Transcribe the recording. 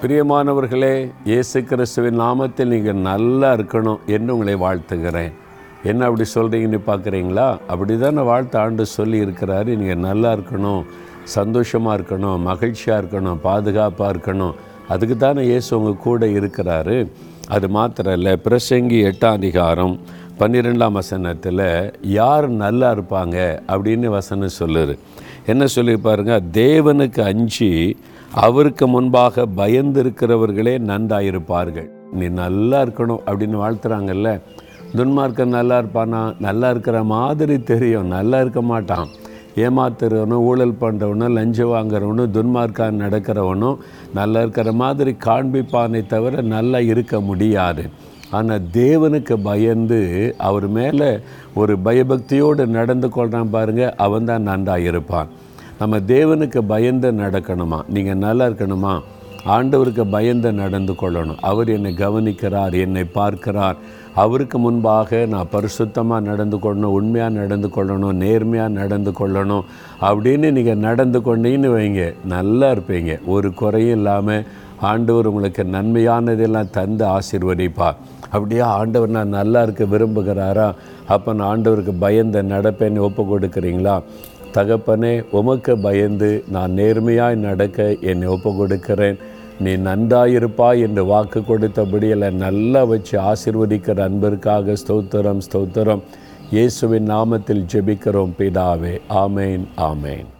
பிரியமானவர்களே இயேசு கிறிஸ்துவின் நாமத்தில் நீங்கள் நல்லா இருக்கணும் என்று உங்களை வாழ்த்துகிறேன். என்ன அப்படி சொல்கிறீங்கன்னு பார்க்குறீங்களா? அப்படி தானே வாழ்த்து ஆண்டு சொல்லி இருக்கிறாரு. நீங்கள் நல்லா இருக்கணும் சந்தோஷமாக இருக்கணும் மகிழ்ச்சியாக இருக்கணும் பாதுகாப்பாக இருக்கணும். அதுக்கு தானே இயேசு உங்கள் கூட இருக்கிறாரு. அது மாத்திரம் இல்லை பிரசங்கி எட்டாம் அதிகாரம் பன்னிரெண்டாம் வசனத்தில் யார் நல்லா இருப்பாங்க? அப்படின்னு வசனம் சொல்லுது. என்ன சொல்லி பாருங்க தேவனுக்கு அஞ்சி அவருக்கு முன்பாக பயந்திருக்கிறவர்களே நன்றாயிருப்பார்கள். நீ நல்லா இருக்கணும் அப்படின்னு வாழ்த்துறாங்கல்ல. துன்மார்க்கன் நல்லா இருப்பானா? நல்லா இருக்கிற மாதிரி தெரியும். நல்லா இருக்க மாட்டான். ஏமாத்துறவனும் ஊழல் பண்ணுறவனும் லஞ்சம் வாங்குறவனும் துன்மார்க்கான் நடக்கிறவனும் நல்லா இருக்கிற மாதிரி காண்பிப்பானே தவிர நல்லா இருக்க முடியாது. ஆனால் தேவனுக்கு பயந்து அவர் மேலே ஒரு பயபக்தியோடு நடந்து கொள்கிறான் பாருங்கள் அவன் தான் நன்றாக இருப்பான். நம்ம தேவனுக்கு பயந்து நடக்கணுமா? நீங்கள் நல்லா இருக்கணுமா? ஆண்டவருக்கு பயந்து நடந்து கொள்ளணும். அவர் என்னை கவனிக்கிறார் என்னை பார்க்கிறார். அவருக்கு முன்பாக நான் பரிசுத்தமாக நடந்து கொள்ளணும் உண்மையாக நடந்து கொள்ளணும் நேர்மையாக நடந்து கொள்ளணும் அப்படின்னு நீங்கள் நடந்து கொண்டீங்கன்னு வைங்க. நல்லா இருப்பீங்க. ஒரு குறையும் இல்லாமல் ஆண்டவர் உங்களுக்கு நன்மையானதெல்லாம் தந்து ஆசிர்வதிப்பா அப்படியே ஆண்டவர் நான் நல்லா இருக்க விரும்புகிறாரா? அப்போ நான் ஆண்டவருக்கு பயந்த நடப்பேன்னு ஒப்பு கொடுக்குறீங்களா தகப்பனே உமக்கு பயந்து நான் நேர்மையாய் நடக்க என்னை ஒப்பு கொடுக்கிறேன் நீ நன்றாயிருப்பாய் என்று வாக்கு கொடுத்தபடியில் நல்லா வச்சு ஆசிர்வதிக்கிற அன்பிற்காக ஸ்தோத்திரம் ஸ்தோத்திரம். இயேசுவின் நாமத்தில் ஜெபிக்கிறோம் பிதாவே. ஆமேன் ஆமேன்.